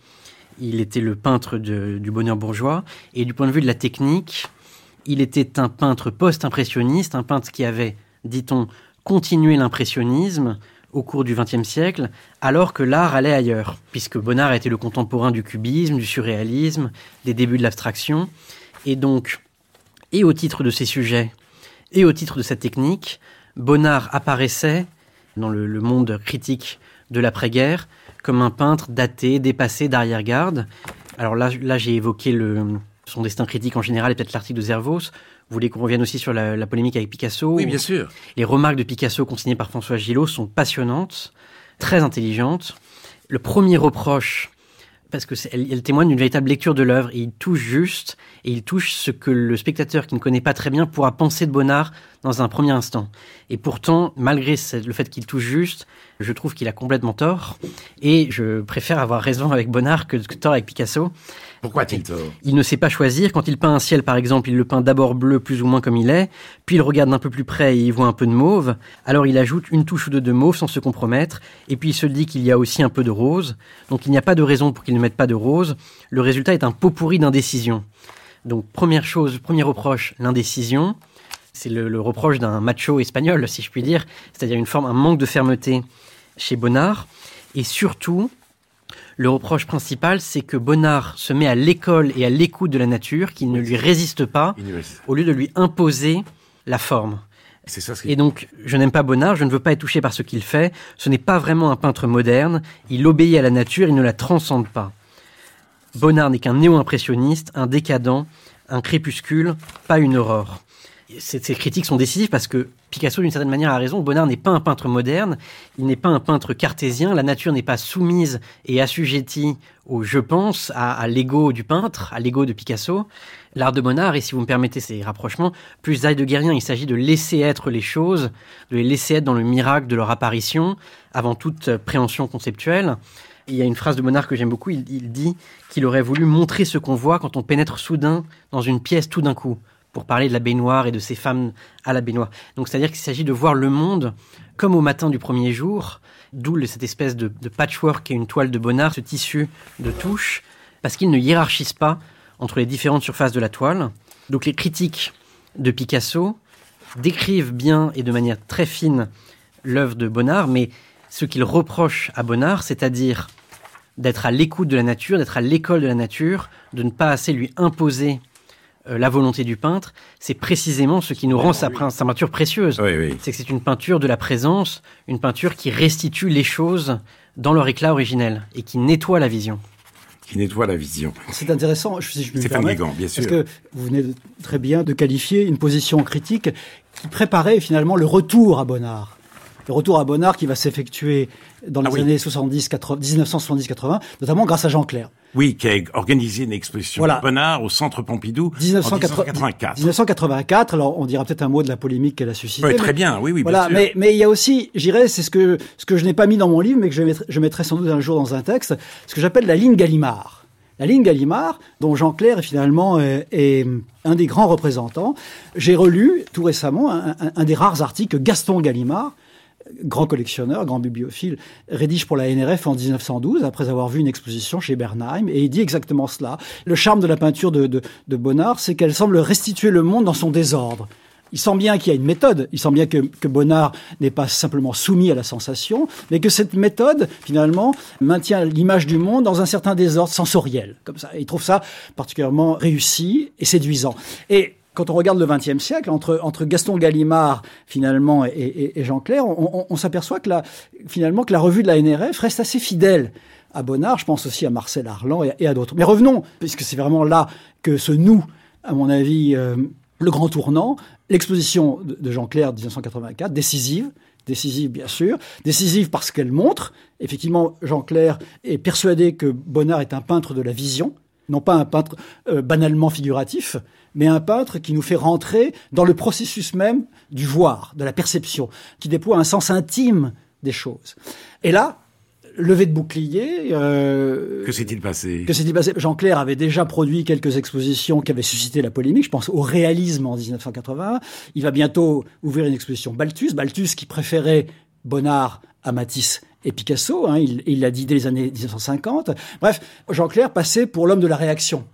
il était le peintre de, du bonheur bourgeois. Et du point de vue de la technique il était un peintre post-impressionniste un peintre qui avait dit-on continué l'impressionnisme au cours du XXe siècle, alors que l'art allait ailleurs, puisque Bonnard était le contemporain du cubisme, du surréalisme, des débuts de l'abstraction, et donc, et au titre de ces sujets, et au titre de cette technique, Bonnard apparaissait dans le, monde critique de l'après-guerre comme un peintre daté, dépassé, d'arrière-garde. Alors là, là j'ai évoqué son destin critique en général et peut-être l'article de Zervos. Vous voulez qu'on revienne aussi sur la, polémique avec Picasso Oui, bien sûr. Les remarques de Picasso consignées par François Gillot sont passionnantes, très intelligentes. Le premier reproche, parce que elle, témoigne d'une véritable lecture de l'œuvre, il touche juste, et il touche ce que le spectateur qui ne connaît pas très bien pourra penser de Bonnard dans un premier instant. Et pourtant, malgré le fait qu'il touche juste, je trouve qu'il a complètement tort, et je préfère avoir raison avec Bonnard que tort avec Picasso. Pourquoi a-t-il tort? Il ne sait pas choisir. Quand il peint un ciel, par exemple, il le peint d'abord bleu plus ou moins comme il est, puis il regarde d'un peu plus près et il voit un peu de mauve. Alors il ajoute une touche ou deux de mauve sans se compromettre, et puis il se dit qu'il y a aussi un peu de rose. Donc il n'y a pas de raison pour qu'il ne mette pas de rose. Le résultat est un pot pourri d'indécision. Donc première chose, premier reproche, l'indécision. C'est le, le reproche d'un macho espagnol, si je puis dire, c'est-à-dire une forme, un manque de fermeté chez Bonnard. Et surtout, le reproche principal, c'est que Bonnard se met à l'école et à l'écoute de la nature, qu'il ne lui résiste pas, au lieu de lui imposer la forme. Et donc, je n'aime pas Bonnard, je ne veux pas être touché par ce qu'il fait. Ce n'est pas vraiment un peintre moderne. Il obéit à la nature, il ne la transcende pas. Bonnard n'est qu'un néo-impressionniste, un décadent, un crépuscule, pas une aurore ces, critiques sont décisives parce que Picasso, d'une certaine manière, a raison. Bonnard n'est pas un peintre moderne, il n'est pas un peintre cartésien. La nature n'est pas soumise et assujettie au je pense, à, l'ego du peintre, à l'ego de Picasso. L'art de Bonnard, et si vous me permettez ces rapprochements, plus Guérien, il s'agit de laisser être les choses, de les laisser être dans le miracle de leur apparition, avant toute préhension conceptuelle. Il y a une phrase de Bonnard que j'aime beaucoup, il dit qu'il aurait voulu montrer ce qu'on voit quand on pénètre soudain dans une pièce tout d'un coup pour parler de la baignoire et de ces femmes à la baignoire. Donc c'est-à-dire qu'il s'agit de voir le monde comme au matin du premier jour, d'où cette espèce de, patchwork et une toile de Bonnard, ce tissu de touches, parce qu'il ne hiérarchise pas entre les différentes surfaces de la toile. Donc les critiques de Picasso décrivent bien et de manière très fine l'œuvre de Bonnard, mais ce qu'il reproche à Bonnard, c'est-à-dire d'être à l'écoute de la nature, d'être à l'école de la nature, de ne pas assez lui imposer euh, la volonté du peintre, c'est précisément ce qui nous rend sa, peinture précieuse. C'est que c'est une peinture de la présence, une peinture qui restitue les choses dans leur éclat originel et qui nettoie la vision qui nettoie la vision. C'est intéressant, si je Guégan, bien sûr. Parce que vous venez très bien de qualifier une position critique qui préparait finalement le retour à Bonnard le retour à Bonnard qui va s'effectuer dans les ah années 70, 1970-80, notamment grâce à Jean Clair. Oui, qui a organisé une exposition de Bonnard au Centre Pompidou 1984. 1984. Alors, on dira peut-être un mot de la polémique qu'elle a suscité. Oui, très bien. Oui, oui, voilà. bien sûr. Mais, mais il y a aussi, j'irais, c'est ce que ce que je n'ai pas mis dans mon livre, mais que je, mettrai, je mettrai sans doute un jour dans un texte, ce que j'appelle la ligne Gallimard. La ligne Gallimard, dont Jean Clair est finalement est, un des grands représentants. J'ai relu tout récemment un, un des rares articles que Gaston Gallimard grand collectionneur, grand bibliophile, rédige pour la NRF en 1912, après avoir vu une exposition chez Bernheim, et il dit exactement cela. Le charme de la peinture de, Bonnard, c'est qu'elle semble restituer le monde dans son désordre il sent bien qu'il y a une méthode, il sent bien que, que Bonnard n'est pas simplement soumis à la sensation, mais que cette méthode, finalement, maintient l'image du monde dans un certain désordre sensoriel, comme ça. il trouve ça particulièrement réussi et séduisant. Et quand on regarde le XXe siècle, entre, entre Gaston Gallimard finalement et, Jean Clair, on, s'aperçoit que la, finalement que la revue de la NRF reste assez fidèle à Bonnard. Je pense aussi à Marcel Arlan et, à d'autres. Mais revenons, puisque c'est vraiment là que se noue, à mon avis, euh, le grand tournant, l'exposition de Jean Clair 1984, décisive, décisive bien sûr, décisive parce qu'elle montre, effectivement, Jean Clair est persuadé que Bonnard est un peintre de la vision, non pas un peintre euh, banalement figuratif, mais un peintre qui nous fait rentrer dans le processus même du voir, de la perception, qui déploie un sens intime des choses. Et là, levé de bouclier. Euh, que s'est-il passé? Que s'est-il passé? Jean Clair avait déjà produit quelques expositions qui avaient suscité la polémique. Je pense au réalisme en 1980. Il va bientôt ouvrir une exposition Balthus. Balthus qui préférait Bonnard à Matisse et Picasso. Hein, il l'a dit dès les années 1950. Bref, Jean Clair passait pour l'homme de la réaction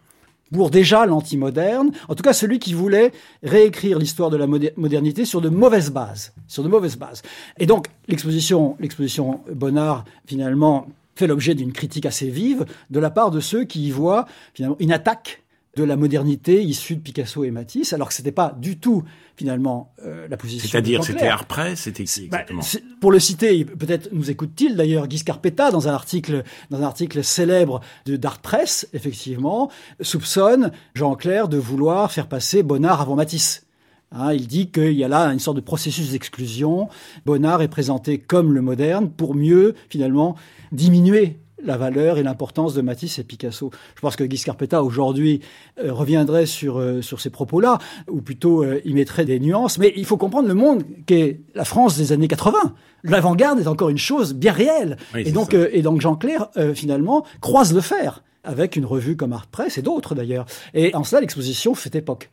pour déjà l'anti-moderne, en tout cas celui qui voulait réécrire l'histoire de la modernité sur de mauvaises bases, sur de mauvaises bases. Et donc l'exposition, l'exposition Bonnard finalement fait l'objet d'une critique assez vive de la part de ceux qui y voient finalement une attaque de la modernité issue de Picasso et Matisse, alors que c'était pas du tout finalement euh, la position. C'est-à-dire, c'était art près, c'était bah, exactement. pour le citer, peut-être nous écoute-t-il d'ailleurs, Guy Scarpetta dans un article dans un article célèbre de d'Art Press, effectivement, soupçonne Jean Clair de vouloir faire passer Bonnard avant Matisse. Hein, il dit qu'il y a là une sorte de processus d'exclusion. Bonnard est présenté comme le moderne pour mieux, finalement, diminuer la valeur et l'importance de Matisse et Picasso. Je pense que Guy Scarpetta aujourd'hui euh, reviendrait sur euh, sur ces propos-là, ou plutôt euh, y mettrait des nuances. Mais il faut comprendre le monde qu'est la France des années 80. L'avant-garde est encore une chose bien réelle. et donc et donc Jean Clair finalement croise le fer avec une revue comme Art Press et d'autres d'ailleurs. Et en cela, l'exposition fait époque.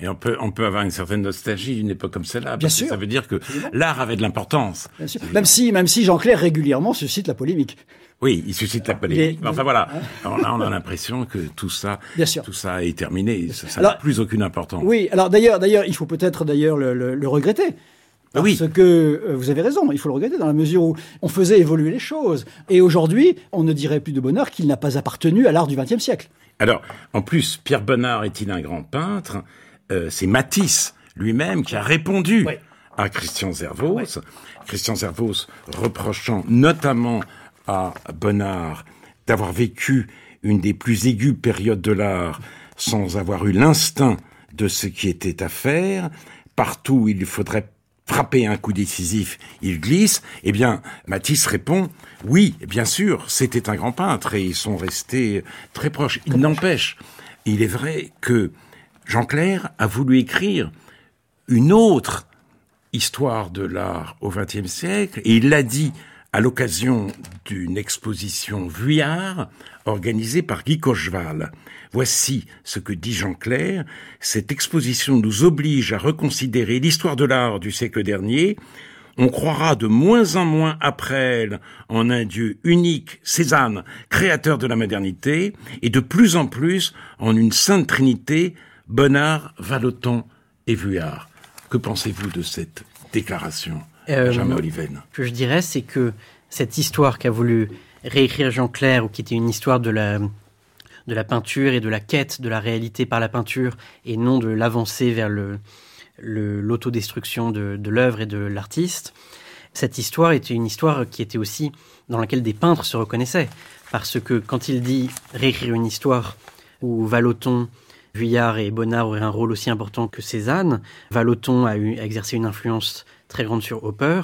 Et on peut, on peut avoir une certaine nostalgie d'une époque comme celle-là. Bien sûr. Ça veut dire que l'art avait de l'importance. Même si, même si Jean Clair régulièrement suscite la polémique. Oui, il suscite la polémique. enfin voilà, alors là on a l'impression que tout ça, tout ça est terminé. Ça n'a plus aucune importance. Oui, alors d'ailleurs, d'ailleurs, il faut peut-être d'ailleurs le, le, regretter. Parce oui. que euh, vous avez raison, il faut le regretter dans la mesure où on faisait évoluer les choses. Et aujourd'hui, on ne dirait plus de Bonnard qu'il n'a pas appartenu à l'art du XXe siècle. Alors, en plus, Pierre Bonnard est-il un grand peintre? Euh, C'est Matisse lui-même qui a répondu à Christian Zervos. Christian Zervos reprochant notamment à Bonnard d'avoir vécu une des plus aiguës périodes de l'art sans avoir eu l'instinct de ce qui était à faire, partout où il faudrait frapper un coup décisif, il glisse, eh bien, Matisse répond, oui, bien sûr, c'était un grand peintre et ils sont restés très proches. Il n'empêche, il est vrai que Jean Clair a voulu écrire une autre histoire de l'art au XXe siècle et il l'a dit à l'occasion d'une exposition Vuillard organisée par Guy Cocheval. Voici ce que dit Jean Clair. Cette exposition nous oblige à reconsidérer l'histoire de l'art du siècle dernier. On croira de moins en moins après elle en un Dieu unique, Cézanne, créateur de la modernité, et de plus en plus en une sainte trinité, Bonnard, Valoton et Vuillard. Que pensez-vous de cette déclaration? Euh, Ce que je dirais, c'est que cette histoire qu'a voulu réécrire Jean Clair, ou qui était une histoire de la, de la peinture et de la quête de la réalité par la peinture, et non de l'avancée vers le, l'autodestruction de, de l'œuvre et de l'artiste. Cette histoire était une histoire qui était aussi dans laquelle des peintres se reconnaissaient. Parce que quand il dit réécrire une histoire où Valoton, Vuillard et Bonnard auraient un rôle aussi important que Cézanne, Valoton a, eu, a exercé une influence très grande sur Hopper.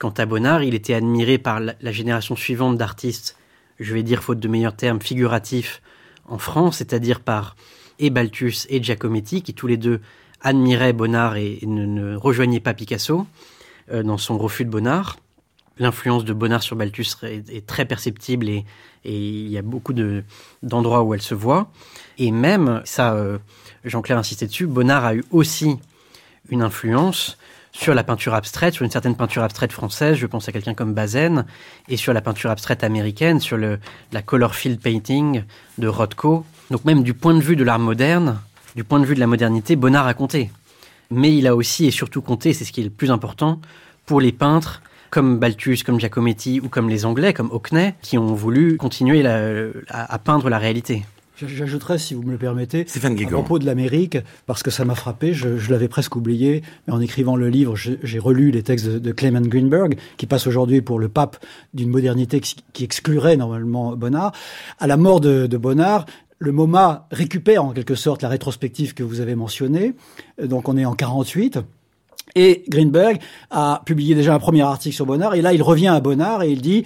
Quant à Bonnard, il était admiré par la, génération suivante d'artistes, je vais dire faute de meilleurs termes, figuratifs en France, c'est-à-dire par et Balthus et Giacometti, qui tous les deux admiraient Bonnard et, ne, rejoignaient pas Picasso euh, dans son refus de Bonnard. L'influence de Bonnard sur Balthus est, très perceptible et, il y a beaucoup d'endroits où elle se voit. Et même, ça, euh, Jean-Claire insistait dessus, Bonnard a eu aussi une influence sur la peinture abstraite, sur une certaine peinture abstraite française, je pense à quelqu'un comme Bazaine, et sur la peinture abstraite américaine, sur le, la color field painting de Rothko. Donc même du point de vue de l'art moderne, du point de vue de la modernité, Bonnard a compté. Mais il a aussi et surtout compté, c'est ce qui est le plus important, pour les peintres comme Balthus, comme Giacometti ou comme les Anglais, comme Hockney, qui ont voulu continuer à peindre la réalité. J'ajouterais, si vous me le permettez, à propos de l'Amérique, parce que ça m'a frappé, je, l'avais presque oublié, mais en écrivant le livre, j'ai relu les textes de, Clement Greenberg, qui passe aujourd'hui pour le pape d'une modernité qui, exclurait normalement Bonnard. À la mort de, de Bonnard, le MoMA récupère en quelque sorte la rétrospective que vous avez mentionnée. Donc on est en 48. Et Greenberg a publié déjà un premier article sur Bonnard, et là il revient à Bonnard et il dit,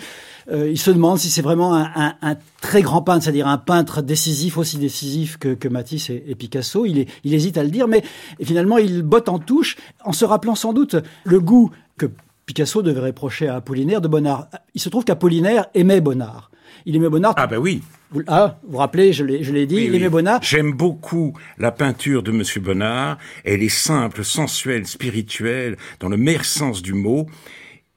il se demande si c'est vraiment un, très grand peintre, c'est-à-dire un peintre décisif, aussi décisif que, Matisse et, Picasso. Il, il hésite à le dire, mais finalement il botte en touche en se rappelant sans doute le goût que Picasso devait reprocher à Apollinaire de Bonnard. Il se trouve qu'Apollinaire aimait Bonnard. Il aimait Bonnard. Ah ben oui. Vous, ah, vous rappelez, je l'ai dit, il aimait Bonnard. J'aime beaucoup la peinture de Monsieur Bonnard. Elle est simple, sensuelle, spirituelle, dans le meilleur sens du mot.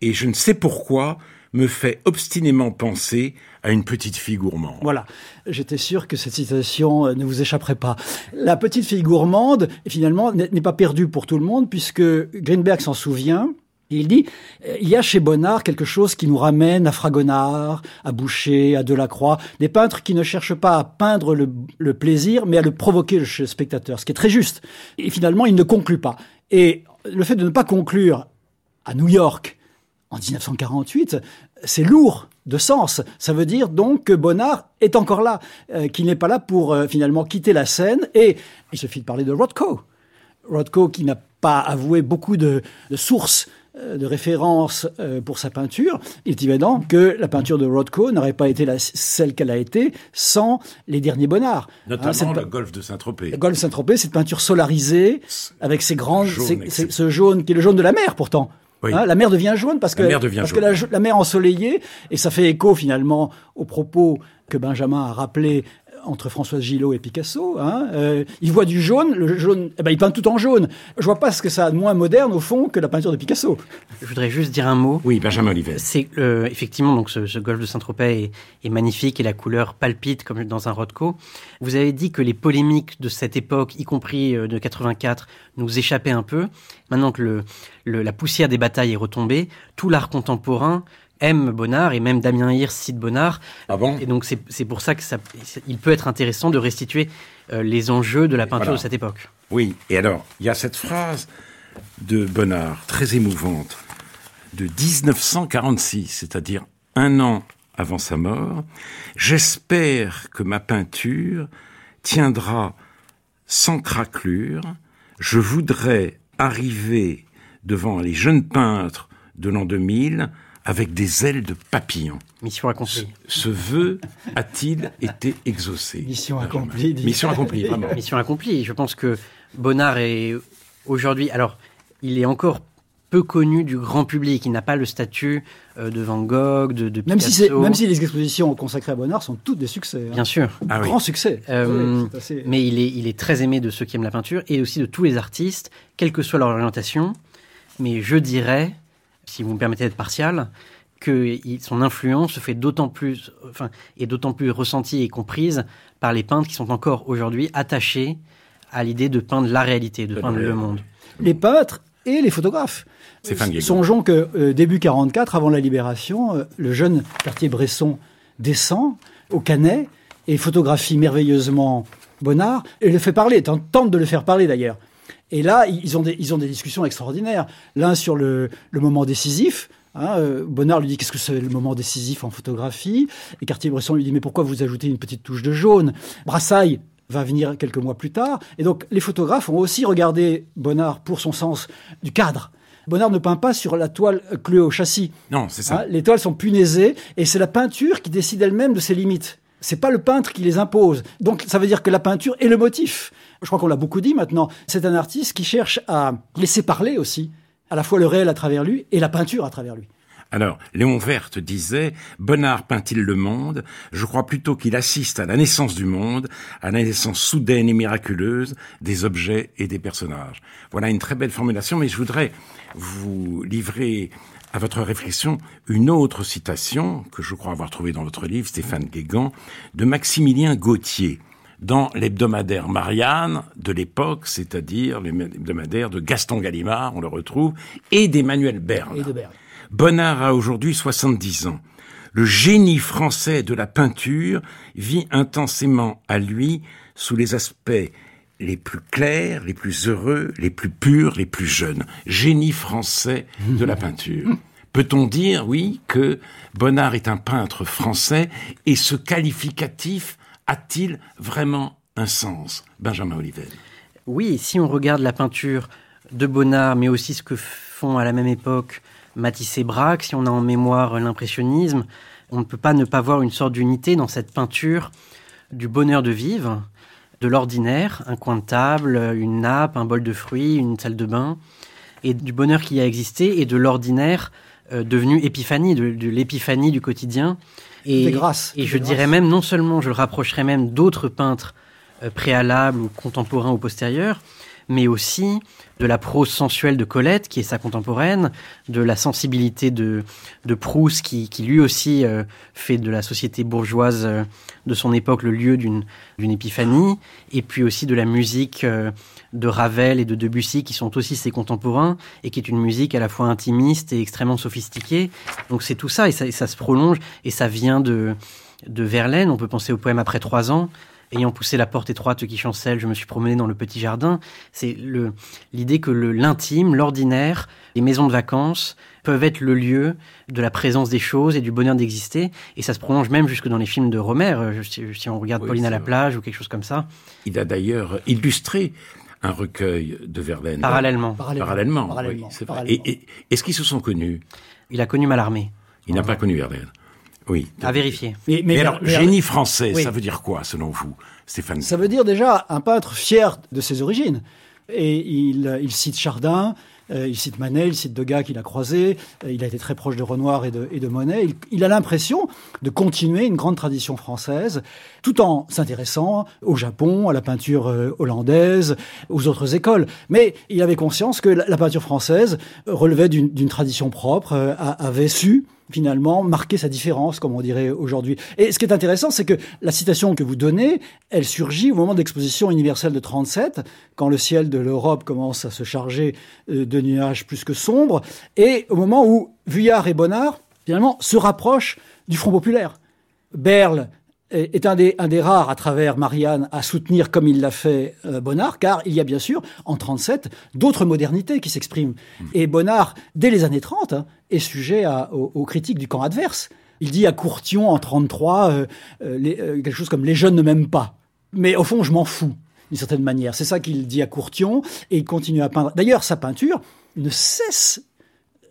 Et je ne sais pourquoi, me fait obstinément penser à une petite fille gourmande. Voilà, j'étais sûr que cette citation euh, ne vous échapperait pas. La petite fille gourmande, finalement, n'est pas perdue pour tout le monde, puisque Greenberg s'en souvient, il dit, il y a chez Bonnard quelque chose qui nous ramène à Fragonard, à Boucher, à Delacroix, des peintres qui ne cherchent pas à peindre le, plaisir, mais à le provoquer chez le spectateur, ce qui est très juste. Et finalement, il ne conclut pas. Et le fait de ne pas conclure à New York en 1948, c'est lourd de sens. Ça veut dire donc que Bonnard est encore là, euh, qu'il n'est pas là pour euh, finalement quitter la scène. Et il suffit de parler de Rothko. Rothko qui n'a pas avoué beaucoup de sources euh, de référence euh, pour sa peinture, il est évident que la peinture de Rothko n'aurait pas été la, celle qu'elle a été sans les derniers Bonnards. Notamment le golfe de Saint-Tropez. Le golfe de Saint-Tropez, cette peinture solarisée, avec ces grandes, ce jaune qui est le jaune de la mer pourtant. Hein, la mer devient jaune parce que, parce que la, la, mer ensoleillée, et ça fait écho finalement aux propos que Benjamin a rappelé entre Françoise Gillot et Picasso. Hein, euh, il voit du jaune, le jaune, eh ben, il peint tout en jaune. Je vois pas ce que ça a de moins moderne au fond que la peinture de Picasso. Je voudrais juste dire un mot. Oui, Benjamin Olivet. C'est euh, effectivement donc ce, golfe de Saint-Tropez est, magnifique et la couleur palpite comme dans un Rothko. Vous avez dit que les polémiques de cette époque, y compris euh, de 84, nous échappaient un peu. Maintenant que le, la poussière des batailles est retombée, tout l'art contemporain aime Bonnard et même Damien Hirst cite Bonnard. Ah bon? Et donc c'est pour ça que ça, il peut être intéressant de restituer euh, les enjeux de la peinture de cette époque. Oui, et alors il y a cette phrase de Bonnard très émouvante de 1946, c'est-à-dire un an avant sa mort. J'espère que ma peinture tiendra sans craquelure. Je voudrais arriver devant les jeunes peintres de l'an 2000 avec des ailes de papillon. Mission accomplie. Ce, vœu a-t-il été exaucé Mission accomplie. Mission accomplie, vraiment. *laughs* Mission accomplie. Je pense que Bonnard est aujourd'hui, alors, il est encore peu connu du grand public. Il n'a pas le statut euh, de Van Gogh, de, de même Si même si les expositions consacrées à Bonnard sont toutes des succès. Hein. Bien sûr. Un ah grand succès. Euh, mais il est, il est très aimé de ceux qui aiment la peinture et aussi de tous les artistes, quelle que soit leur orientation. Mais je dirais si vous me permettez d'être partial, que son influence se fait d'autant plus, enfin, est d'autant plus ressentie et comprise par les peintres qui sont encore aujourd'hui attachés à l'idée de peindre la réalité, de peindre le monde. Les peintres et les photographes. Songeons que euh, début 44, avant la libération, euh, le jeune Cartier-Bresson descend au Canet et photographie merveilleusement Bonnard et le fait parler, tente de le faire parler d'ailleurs. Et là, ils ont des, ils ont des discussions extraordinaires. L'un sur le, le moment décisif, Hein, euh, Bonnard lui dit qu'est-ce que c'est le moment décisif en photographie? Et Cartier-Bresson lui dit mais pourquoi vous ajoutez une petite touche de jaune? Brassailles va venir quelques mois plus tard. Et donc les photographes ont aussi regardé Bonnard pour son sens du cadre. Bonnard ne peint pas sur la toile clouée au châssis. Non, c'est ça. Hein, les toiles sont punaisées et c'est la peinture qui décide elle-même de ses limites. C'est pas le peintre qui les impose. Donc ça veut dire que la peinture est le motif je crois qu'on l'a beaucoup dit maintenant, c'est un artiste qui cherche à laisser parler aussi, à la fois le réel à travers lui et la peinture à travers lui. Alors, Léon Verte disait, Bonnard peint-il le monde? Je crois plutôt qu'il assiste à la naissance du monde, à la naissance soudaine et miraculeuse des objets et des personnages. Voilà une très belle formulation, mais je voudrais vous livrer à votre réflexion une autre citation que je crois avoir trouvée dans votre livre, Stéphane Guégan, de Maximilien Gauthier, dans l'hebdomadaire Marianne de l'époque, c'est-à-dire l'hebdomadaire de Gaston Gallimard, on le retrouve, et d'Emmanuel Berne. Et de Berne. Bonnard a aujourd'hui 70 ans. Le génie français de la peinture vit intensément à lui sous les aspects les plus clairs, les plus heureux, les plus purs, les plus jeunes. Génie français de la peinture. Peut-on dire, oui, que Bonnard est un peintre français et ce qualificatif a-t-il vraiment un sens Benjamin Olivet. Oui, si on regarde la peinture de Bonnard, mais aussi ce que font à la même époque Matisse et Braque, si on a en mémoire l'impressionnisme, on ne peut pas ne pas voir une sorte d'unité dans cette peinture du bonheur de vivre, de l'ordinaire, un coin de table, une nappe, un bol de fruits, une salle de bain, et du bonheur qui a existé et de l'ordinaire euh, devenu épiphanie, de, l'épiphanie du quotidien. Et, grâce, et je dirais même, non seulement, je le rapprocherais même d'autres peintres euh, préalables ou contemporains ou postérieurs, mais aussi de la prose sensuelle de Colette, qui est sa contemporaine, de la sensibilité de, de Proust, qui, qui lui aussi euh, fait de la société bourgeoise euh, de son époque le lieu d'une épiphanie, et puis aussi de la musique euh, de Ravel et de Debussy, qui sont aussi ses contemporains, et qui est une musique à la fois intimiste et extrêmement sophistiquée. Donc c'est tout ça, et ça, et ça se prolonge, et ça vient de, de Verlaine, on peut penser au poème Après trois ans, ayant poussé la porte étroite qui chancelle, je me suis promené dans le petit jardin. C'est l'idée que l'intime, l'ordinaire, les maisons de vacances peuvent être le lieu de la présence des choses et du bonheur d'exister. Et ça se prolonge même jusque dans les films de Romer, euh, si, on regarde Pauline à la plage ou quelque chose comme ça. Il a d'ailleurs illustré un recueil de Verlaine. Parallèlement. Parallèlement. Parallèlement. Et, est-ce qu'ils se sont connus? Il a connu Mallarmé. Il n'a pas connu Verlaine. Oui. À vérifier. Mais, alors, génie français, ça veut dire quoi, selon vous, Stéphane Ça veut dire déjà un peintre fier de ses origines. Et il, il cite Chardin, euh, il cite Manet, il cite Degas qu'il a croisé, euh, il a été très proche de Renoir et de, et de Monet. Il, a l'impression de continuer une grande tradition française, tout en s'intéressant au Japon, à la peinture euh, hollandaise, aux autres écoles. Mais il avait conscience que la, peinture française relevait d'une tradition propre, avait su finalement marquer sa différence, comme on dirait aujourd'hui. Et ce qui est intéressant, c'est que la citation que vous donnez, elle surgit au moment de l'exposition universelle de 37, quand le ciel de l'Europe commence à se charger euh, de nuages plus que sombres, et au moment où Vuillard et Bonnard, finalement, se rapprochent du Front populaire. Berle est un des, un des rares à travers Marianne à soutenir comme il l'a fait euh, Bonnard, car il y a bien sûr en 37 d'autres modernités qui s'expriment. Mmh. Et Bonnard, dès les années 30, hein, est sujet aux, critiques du camp adverse. Il dit à Courtillon en 33 euh, euh, quelque chose comme les jeunes ne m'aiment pas. Mais au fond, je m'en fous d'une certaine manière. C'est ça qu'il dit à Courtillon et il continue à peindre. D'ailleurs, sa peinture ne cesse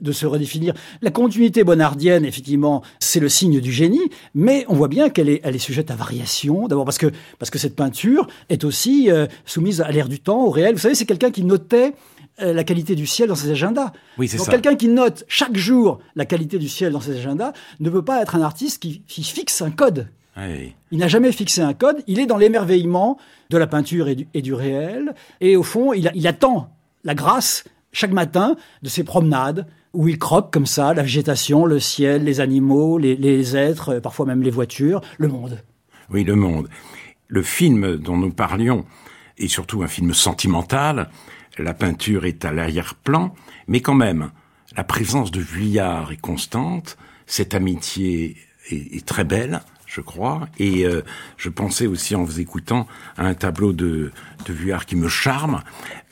de se redéfinir. La continuité bonardienne, effectivement, c'est le signe du génie, mais on voit bien qu'elle est, elle est sujette à variation. D'abord parce que, parce que cette peinture est aussi euh, soumise à l'air du temps, au réel. Vous savez, c'est quelqu'un qui notait euh, la qualité du ciel dans ses agendas. Oui, c'est Donc quelqu'un qui note chaque jour la qualité du ciel dans ses agendas ne peut pas être un artiste qui, fixe un code. Il n'a jamais fixé un code, il est dans l'émerveillement de la peinture et du, et du réel, et au fond, il, il attend la grâce chaque matin de ses promenades, où il croque comme ça la végétation, le ciel, les animaux, les, êtres, euh, parfois même les voitures, le monde. Oui, le monde. Le film dont nous parlions est surtout un film sentimental. La peinture est à l'arrière-plan, mais quand même, la présence de Vuillard est constante. Cette amitié est, très belle, je crois. Et euh, je pensais aussi en vous écoutant à un tableau de, de Vuillard qui me charme.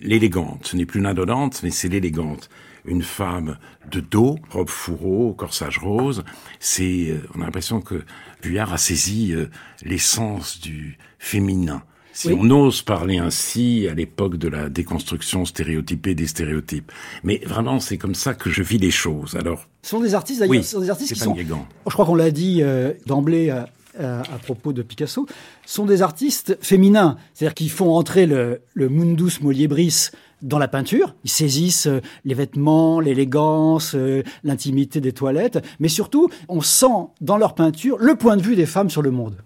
L'élégante. Ce n'est plus l'indolente, mais c'est l'élégante une femme de dos, robe fourreau, corsage rose. C'est, euh, on a l'impression que Vuillard a saisi euh, l'essence du féminin. Si on ose parler ainsi à l'époque de la déconstruction stéréotypée des stéréotypes. Mais vraiment, c'est comme ça que je vis les choses. Alors, ce sont des artistes d'ailleurs, ce sont des artistes qui sont. Je crois qu'on l'a dit euh, d'emblée à, propos de Picasso, sont des artistes féminins, c'est-à-dire qui font entrer le, le mundus moliébris dans la peinture. Ils saisissent euh, les vêtements, l'élégance, euh, l'intimité des toilettes, mais surtout, on sent dans leur peinture le point de vue des femmes sur le monde.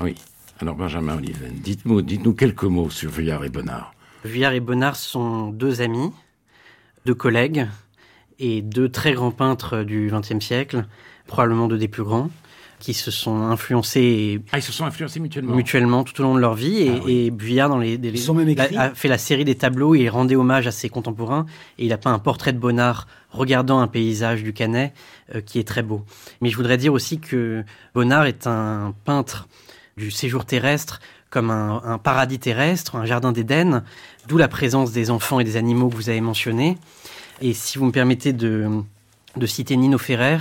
Oui. Alors Benjamin Oliven, dites-nous dites quelques mots sur Vuillard et Bonnard. Vuillard et Bonnard sont deux amis, deux collègues et deux très grands peintres du XXe siècle, probablement deux des plus grands. Qui se sont influencés. Ah, ils se sont influencés mutuellement. Mutuellement tout au long de leur vie. Et, Ah oui. et Vuillard, dans les, Ils sont même écrits. a, a fait la série des tableaux et il rendait hommage à ses contemporains. Et il a peint un portrait de Bonnard regardant un paysage du Canet euh, qui est très beau. Mais je voudrais dire aussi que Bonnard est un peintre du séjour terrestre comme un, un paradis terrestre, un jardin d'Éden, d'où la présence des enfants et des animaux que vous avez mentionnés. Et si vous me permettez de, de citer Nino Ferrer,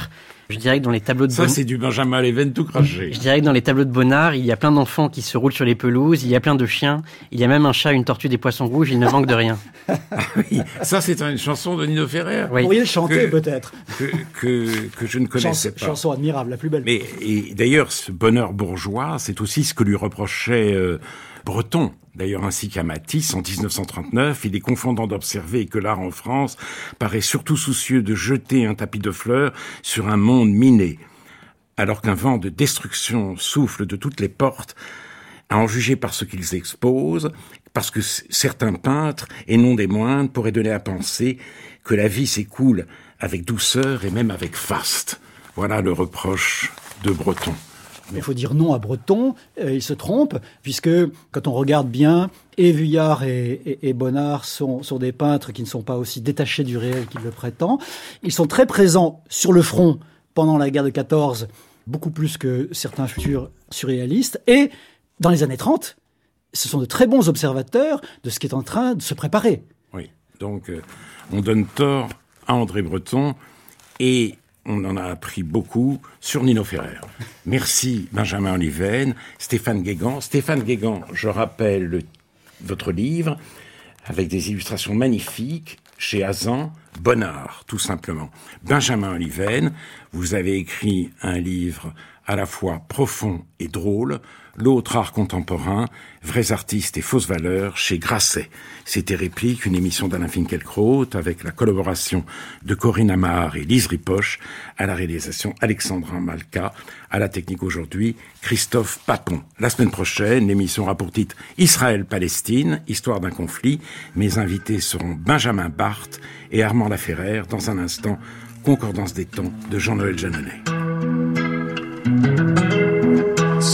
je dirais que dans les tableaux de Ça, Bon- c'est du Benjamin Leven tout craché. je dirais que dans les tableaux de Bonnard, il y a plein d'enfants qui se roulent sur les pelouses, il y a plein de chiens, il y a même un chat, une tortue, des poissons rouges, il ne manque de rien. *laughs* Oui, ça, c'est une chanson de Nino Ferrer Oui. Vous pourriez le chanter peut-être. que, que, que je ne connaissais Chanson, pas. chanson admirable, la plus belle. Mais et d'ailleurs, ce bonheur bourgeois, c'est aussi ce que lui reprochait euh, Breton. D'ailleurs, ainsi qu'à Matisse en 1939, il est confondant d'observer que l'art en France paraît surtout soucieux de jeter un tapis de fleurs sur un monde miné, alors qu'un vent de destruction souffle de toutes les portes, à en juger par ce qu'ils exposent, parce que certains peintres, et non des moindres, pourraient donner à penser que la vie s'écoule avec douceur et même avec faste. Voilà le reproche de Breton. Il faut dire non à Breton, euh, il se trompe, puisque quand on regarde bien, et Vuillard et, Bonnard sont, sont des peintres qui ne sont pas aussi détachés du réel qu'ils le prétendent. Ils sont très présents sur le front pendant la guerre de 14, beaucoup plus que certains futurs surréalistes, et dans les années 30, ce sont de très bons observateurs de ce qui est en train de se préparer. Oui. Donc, euh, on donne tort à André Breton et on en a appris beaucoup sur Nino Ferrer. Merci Benjamin Oliven, Stéphane Guégan. Stéphane Guégan, je rappelle le- votre livre avec des illustrations magnifiques chez Azan, Bonnard, tout simplement. Benjamin Oliven, vous avez écrit un livre à la fois profond et drôle, L'autre art contemporain, vrais artistes et fausses valeurs, chez Grasset. C'était Réplique, une émission d'Alain Finkielkraut avec la collaboration de Corinne Amar et Lise Ripoche, à la réalisation Alexandra Malka, à la technique aujourd'hui Christophe Papon. La semaine prochaine, l'émission aura pour titre Israël-Palestine, histoire d'un conflit. Mes invités seront Benjamin Barthes et Armand Laferrère. Dans un instant, Concordance des temps de Jean-Noël Jeannonnet.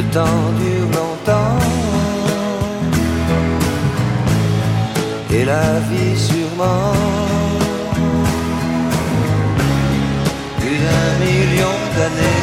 le temps dure longtemps. Et la vie sûrement. Plus d'un million d'années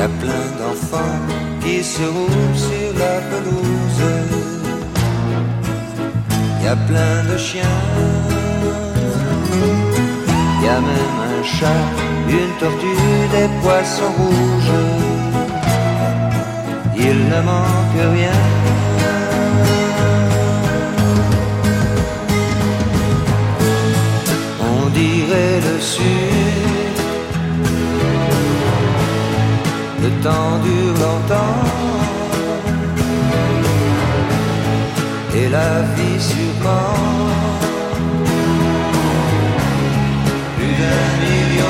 Y a plein d'enfants qui se roulent sur la pelouse. Y a plein de chiens. Y a même un chat, une tortue, des poissons rouges. Il ne manque rien. On dirait le sud le temps dure longtemps. Et la vie sûrement plus d'un million